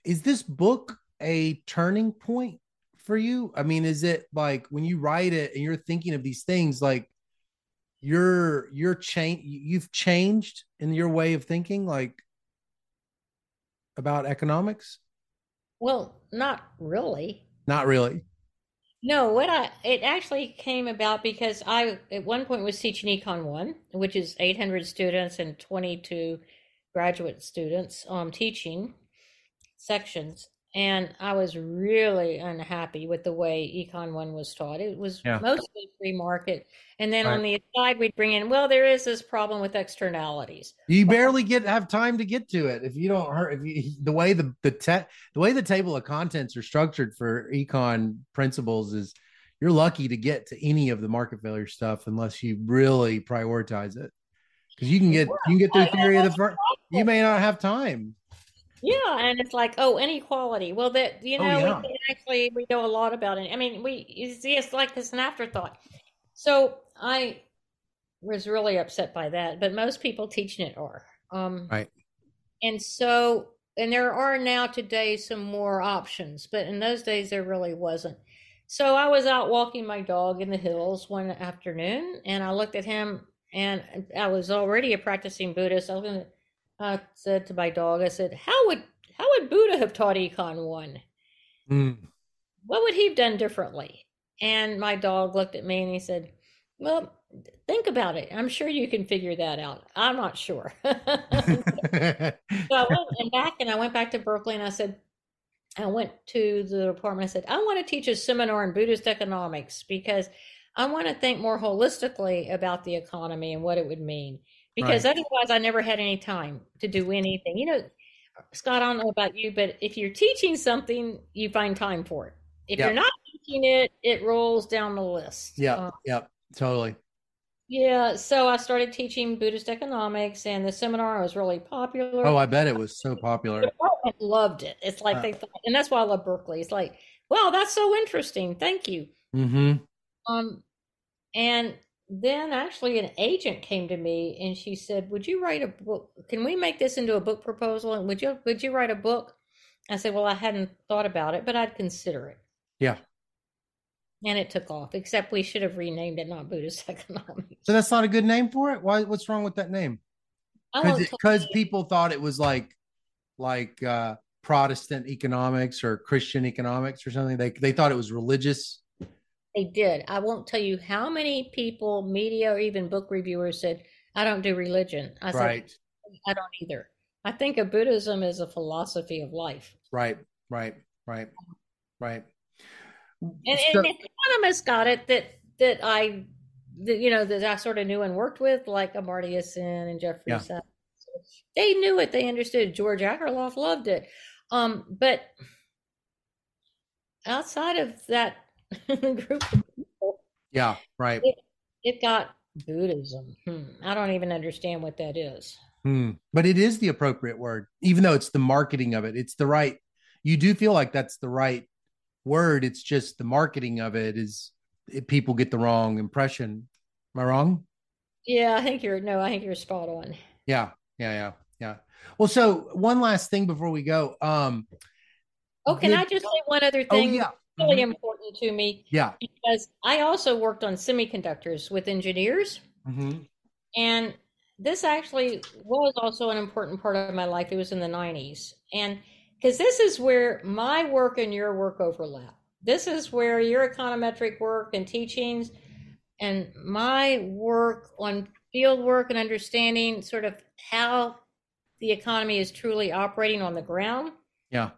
is this book a turning point for you? I mean, is it like when you write it and you're thinking of these things, like you're you're change you've changed in your way of thinking, like about economics? Well, not really. Not really. No, what I it actually came about because I at one point was teaching Econ One, which is 800 students and 22 graduate students um teaching sections, and I was really unhappy with the way Econ One was taught. It was yeah. mostly free market, and then right. on the side we'd bring in, well, there is this problem with externalities. You barely get have time to get to it if you don't hurt. If you, the way the the te- the way the table of contents are structured for econ principles is, you're lucky to get to any of the market failure stuff unless you really prioritize it. Because you can get you can get through theory of the first. You may not have time. Yeah, and it's like, oh, inequality. Well, that you oh, know, oh, yeah. we actually we know a lot about it. I mean, we it's, it's like it's an afterthought. So I was really upset by that, but most people teaching it are. Um, right. And so, and there are now today some more options, but in those days there really wasn't. So I was out walking my dog in the hills one afternoon, and I looked at him, and I was already a practicing Buddhist. I was I said to my dog, I said, "How would how would Buddha have taught econ one? Mm. What would he have done differently?" And my dog looked at me and he said, "Well, think about it. I'm sure you can figure that out. I'm not sure." so I went back, and I went back to Berkeley, and I said, I went to the department. I said, I want to teach a seminar in Buddhist economics because I want to think more holistically about the economy and what it would mean because right. otherwise I never had any time to do anything. You know, Scott, I don't know about you, but if you're teaching something, you find time for it. If yep. you're not teaching it, it rolls down the list. Yeah, um, yep, totally. Yeah, so I started teaching Buddhist economics, and the seminar was really popular. Oh, I bet it was so popular. The department loved it. It's like uh, they thought, and that's why I love Berkeley. It's like, wow, that's so interesting. Thank you. Mm-hmm. Um, and then actually an agent came to me and she said, "Would you write a book? Can we make this into a book proposal? And would you would you write a book?" I said, "Well, I hadn't thought about it, but I'd consider it." Yeah. And it took off. Except we should have renamed it not Buddhist economics. So that's not a good name for it. Why? What's wrong with that name? Because people thought it was like like uh Protestant economics or Christian economics or something. They they thought it was religious. They did. I won't tell you how many people, media, or even book reviewers said, I don't do religion. I right. said, I don't either. I think of Buddhism as a philosophy of life. Right, right, right, right. And, so, and economists got it that that I, that, you know, that I sort of knew and worked with, like Amartya Sen and Jeffrey yeah. Sachs. They knew it. They understood. George Akerlof loved it. Um, but outside of that group yeah, right. It, it got Buddhism. Hmm. I don't even understand what that is. Hmm. But it is the appropriate word, even though it's the marketing of it. It's the right. You do feel like that's the right word. It's just the marketing of it is it, people get the wrong impression. Am I wrong? Yeah, I think you're no, I think you're spot on. Yeah, yeah, yeah, yeah. Well, so one last thing before we go. Um Oh, can did, I just say one other thing? Oh, yeah. Really mm-hmm. important to me. Yeah. Because I also worked on semiconductors with engineers. Mm-hmm. And this actually was also an important part of my life. It was in the 90s. And because this is where my work and your work overlap. This is where your econometric work and teachings and my work on field work and understanding sort of how the economy is truly operating on the ground. Yeah.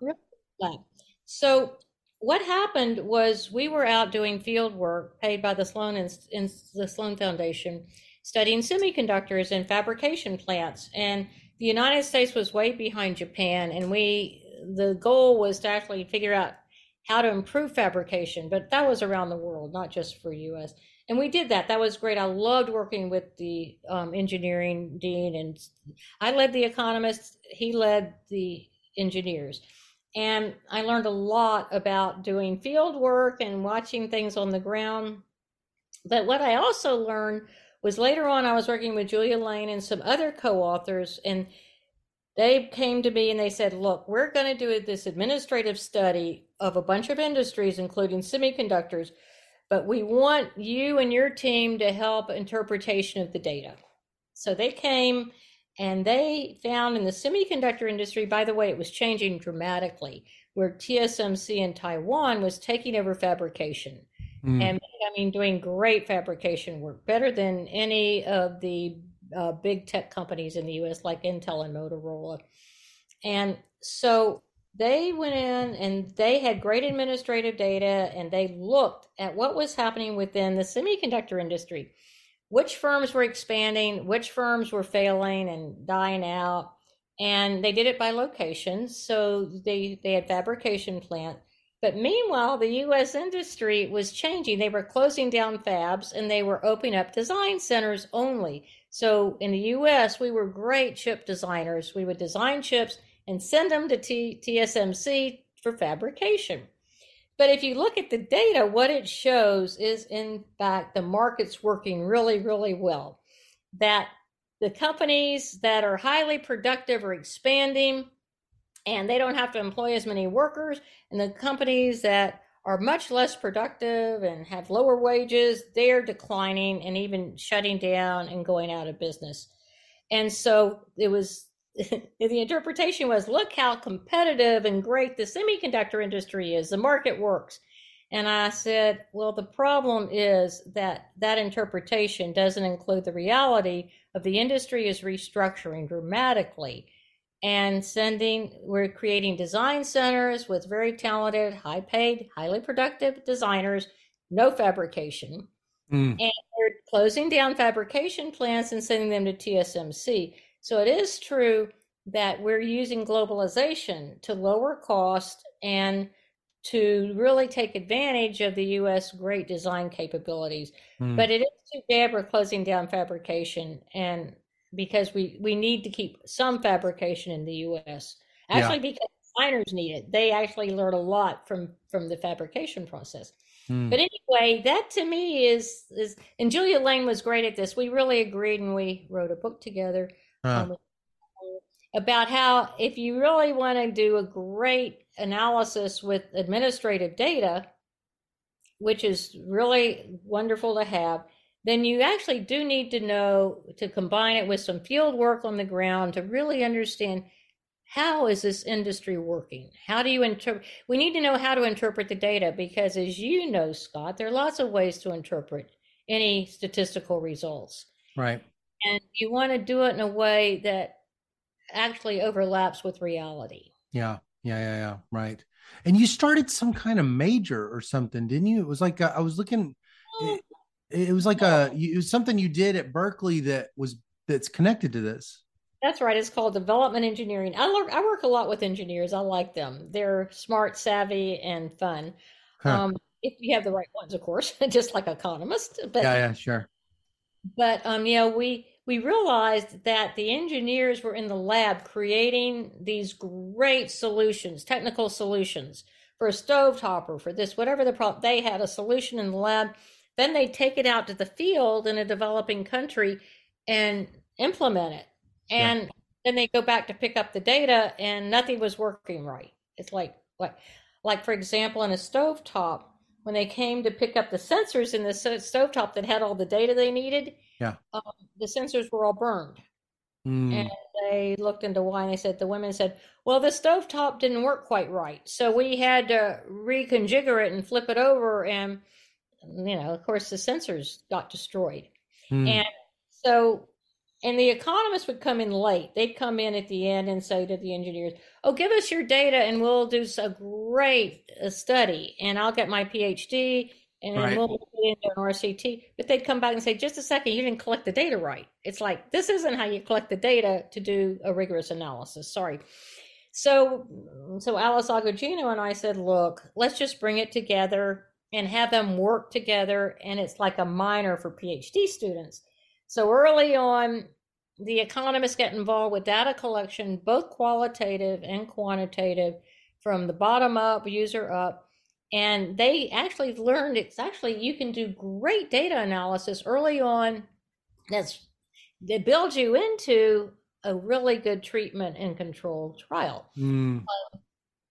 So what happened was we were out doing field work paid by the Sloan in the Sloan Foundation, studying semiconductors and fabrication plants. And the United States was way behind Japan, and we the goal was to actually figure out how to improve fabrication. But that was around the world, not just for U.S. And we did that. That was great. I loved working with the um, engineering dean, and I led the economists. He led the engineers and I learned a lot about doing field work and watching things on the ground. But what I also learned was later on, I was working with Julia Lane and some other co authors, and they came to me and they said, Look, we're going to do this administrative study of a bunch of industries, including semiconductors, but we want you and your team to help interpretation of the data. So they came and they found in the semiconductor industry, by the way, it was changing dramatically, where TSMC in Taiwan was taking over fabrication. Mm. And I mean, doing great fabrication work, better than any of the uh, big tech companies in the US, like Intel and Motorola. And so they went in and they had great administrative data and they looked at what was happening within the semiconductor industry which firms were expanding, which firms were failing and dying out. And they did it by location. So they, they had fabrication plant. But meanwhile, the US industry was changing. They were closing down fabs and they were opening up design centers only. So in the US, we were great chip designers. We would design chips and send them to T- TSMC for fabrication. But if you look at the data, what it shows is, in fact, the market's working really, really well. That the companies that are highly productive are expanding and they don't have to employ as many workers. And the companies that are much less productive and have lower wages, they're declining and even shutting down and going out of business. And so it was the interpretation was look how competitive and great the semiconductor industry is. The market works. And i said well the problem is that that interpretation doesn't include the reality of the industry is restructuring dramatically and sending we're creating design centers with very talented high paid highly productive designers no fabrication mm. and we're closing down fabrication plants and sending them to tsmc so it is true that we're using globalization to lower cost and to really take advantage of the U.S. great design capabilities. Mm. But it is too bad we're closing down fabrication, and because we we need to keep some fabrication in the U.S. Actually, yeah. because designers need it, they actually learn a lot from from the fabrication process. Mm. But anyway, that to me is is and Julia Lane was great at this. We really agreed, and we wrote a book together. Um, about how if you really want to do a great analysis with administrative data, which is really wonderful to have, then you actually do need to know to combine it with some field work on the ground to really understand how is this industry working? How do you interpret? We need to know how to interpret the data because, as you know, Scott, there are lots of ways to interpret any statistical results. Right. And you want to do it in a way that actually overlaps with reality. Yeah, yeah, yeah, yeah. Right. And you started some kind of major or something, didn't you? It was like a, I was looking. It, it was like a it was something you did at Berkeley that was that's connected to this. That's right. It's called development engineering. I work, I work a lot with engineers. I like them. They're smart, savvy, and fun. Huh. Um, if you have the right ones, of course, just like economists. But yeah, yeah, sure. But um, you know, we we realized that the engineers were in the lab creating these great solutions, technical solutions for a stove topper, for this, whatever the problem. They had a solution in the lab. Then they take it out to the field in a developing country and implement it. And yeah. then they go back to pick up the data and nothing was working right. It's like like like for example in a stove top when they came to pick up the sensors in the stovetop that had all the data they needed, yeah, um, the sensors were all burned. Mm. And they looked into why, and they said the women said, "Well, the stovetop didn't work quite right, so we had to reconfigure it and flip it over." And you know, of course, the sensors got destroyed. Mm. And so and the economists would come in late. They'd come in at the end and say to the engineers, "Oh, give us your data, and we'll do a great uh, study, and I'll get my PhD, and right. we'll get into an RCT." But they'd come back and say, "Just a second, you didn't collect the data right. It's like this isn't how you collect the data to do a rigorous analysis. Sorry." So, so Alice Agogino and I said, "Look, let's just bring it together and have them work together, and it's like a minor for PhD students." So early on, the economists get involved with data collection, both qualitative and quantitative, from the bottom up, user up. And they actually learned it's actually you can do great data analysis early on that's that builds you into a really good treatment and control trial. Mm. Um,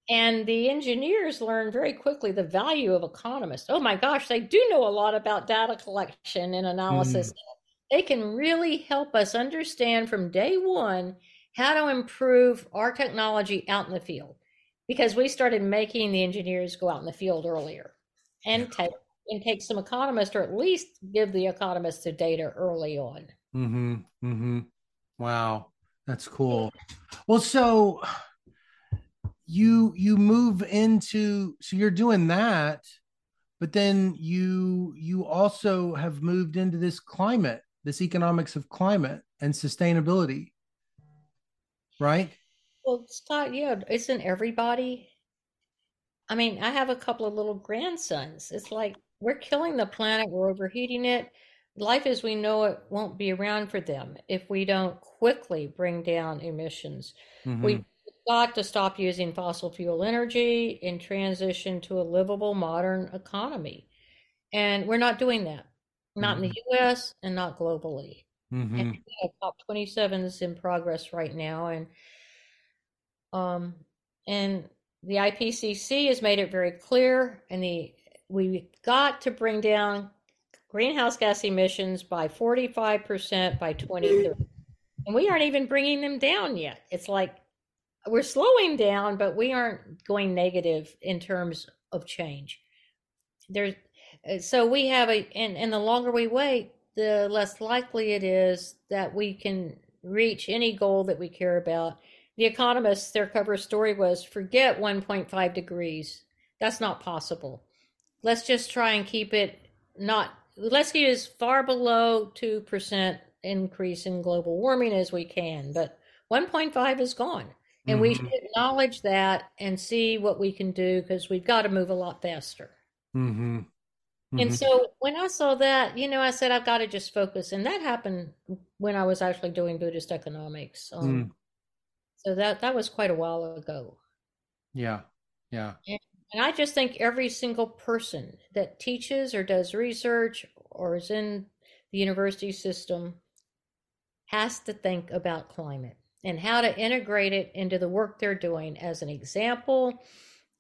and the engineers learn very quickly the value of economists. Oh my gosh, they do know a lot about data collection and analysis. Mm they can really help us understand from day one how to improve our technology out in the field because we started making the engineers go out in the field earlier and take and take some economists or at least give the economists the data early on. Mm-hmm mm-hmm. Wow that's cool. Well so you you move into so you're doing that but then you you also have moved into this climate this economics of climate and sustainability right? Well scott yeah isn't everybody? I mean i have a couple of little grandsons. It's like we're killing the planet we're overheating it. Life as we know it won't be around for them if we don't quickly bring down emissions. Mm-hmm. we've got to stop using fossil fuel energy and transition to a livable modern economy. And we're not doing that not mm-hmm. in the mm-hmm. US and not globally. Mm-hmm. And COP27 is in progress right now, and um, and the IPCC has made it very clear, and the we got to bring down greenhouse gas emissions by 45% by 2030. And we aren't even bringing them down yet. It's like we're slowing down, but we aren't going negative in terms of change. There's so we have a and, and the longer we wait the less likely it is that we can reach any goal that we care about. The economists their cover story was forget 1.5 degrees. That's not possible. Let's just try and keep it not let's get as far below 2% increase in global warming as we can but 1.5 is gone. And mm-hmm. we should acknowledge that and see what we can do because we've got to move a lot faster. Mm-hmm. Mm-hmm. And so when I saw that, you know, I said, I've got to just focus. And that happened when I was actually doing Buddhist economics. Um, mm. So that, that was quite a while ago. Yeah. Yeah. And, and I just think every single person that teaches or does research or is in the university system has to think about climate and how to integrate it into the work they're doing as an example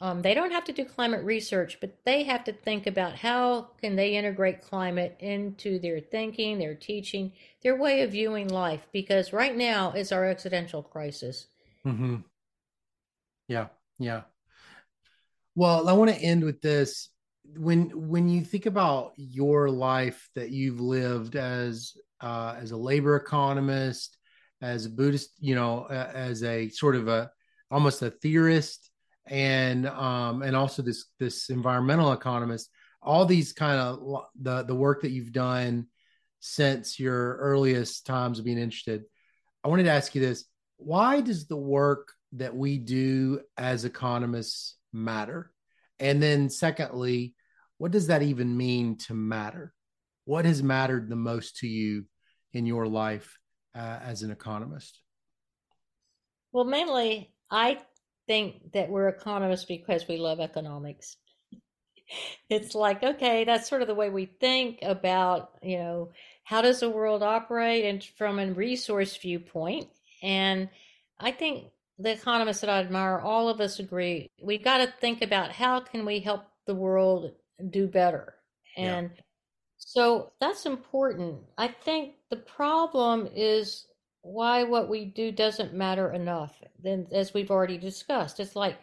um, they don't have to do climate research, but they have to think about how can they integrate climate into their thinking, their teaching, their way of viewing life. Because right now is our existential crisis. Mm-hmm. Yeah, yeah. Well, I want to end with this. When when you think about your life that you've lived as uh, as a labor economist, as a Buddhist, you know, as a sort of a almost a theorist, and um, and also this this environmental economist. All these kind of the the work that you've done since your earliest times of being interested. I wanted to ask you this: Why does the work that we do as economists matter? And then, secondly, what does that even mean to matter? What has mattered the most to you in your life uh, as an economist? Well, mainly, I think that we're economists because we love economics. it's like, okay, that's sort of the way we think about, you know, how does the world operate and from a resource viewpoint. And I think the economists that I admire, all of us agree, we've got to think about how can we help the world do better. And yeah. so that's important. I think the problem is why what we do doesn't matter enough. Then, as we've already discussed, it's like,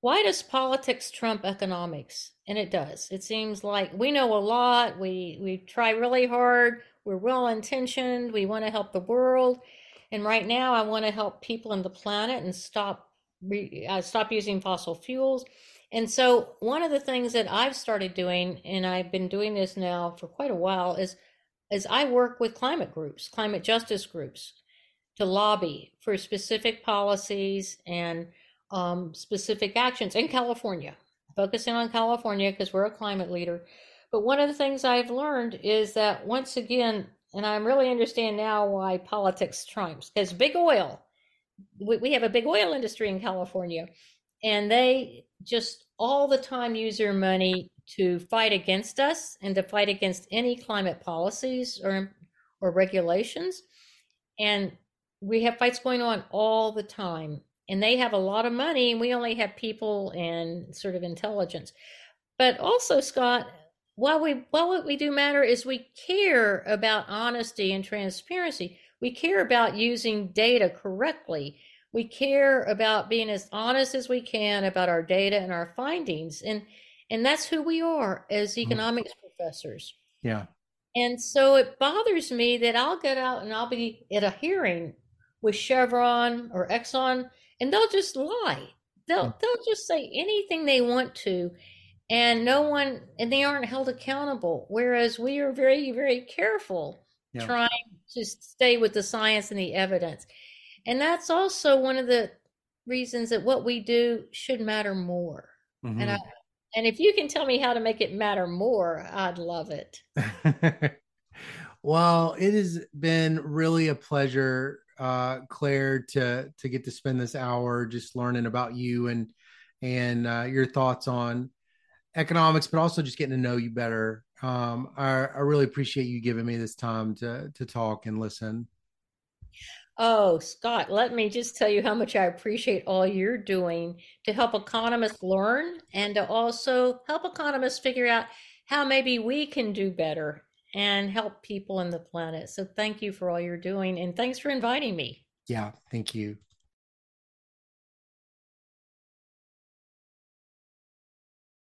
why does politics trump economics? And it does. It seems like we know a lot. We we try really hard. We're well intentioned. We want to help the world. And right now, I want to help people on the planet and stop uh, stop using fossil fuels. And so, one of the things that I've started doing, and I've been doing this now for quite a while, is is I work with climate groups, climate justice groups, to lobby for specific policies and um, specific actions in California, focusing on California because we're a climate leader. But one of the things I've learned is that once again, and I really understand now why politics triumphs, because big oil, we, we have a big oil industry in California, and they just all the time use their money to fight against us and to fight against any climate policies or or regulations. And we have fights going on all the time and they have a lot of money and we only have people and sort of intelligence but also scott while we while what we do matter is we care about honesty and transparency we care about using data correctly we care about being as honest as we can about our data and our findings and and that's who we are as mm-hmm. economics mm. professors yeah and so it bothers me that i'll get out and i'll be at a hearing with Chevron or Exxon, and they'll just lie. They'll hmm. they'll just say anything they want to, and no one and they aren't held accountable. Whereas we are very very careful yeah. trying to stay with the science and the evidence, and that's also one of the reasons that what we do should matter more. Mm-hmm. And I, and if you can tell me how to make it matter more, I'd love it. well, it has been really a pleasure uh, Clair, to to get to spend this hour just learning about you and and uh, your thoughts on economics, but also just getting to know you better. Um, I, I really appreciate you giving me this time to to talk and listen. Oh, Scott, let me just tell you how much I appreciate all you're doing to help economists learn and to also help economists figure out how maybe we can do better and help people in the planet. So thank you for all you're doing and thanks for inviting me. Yeah, thank you.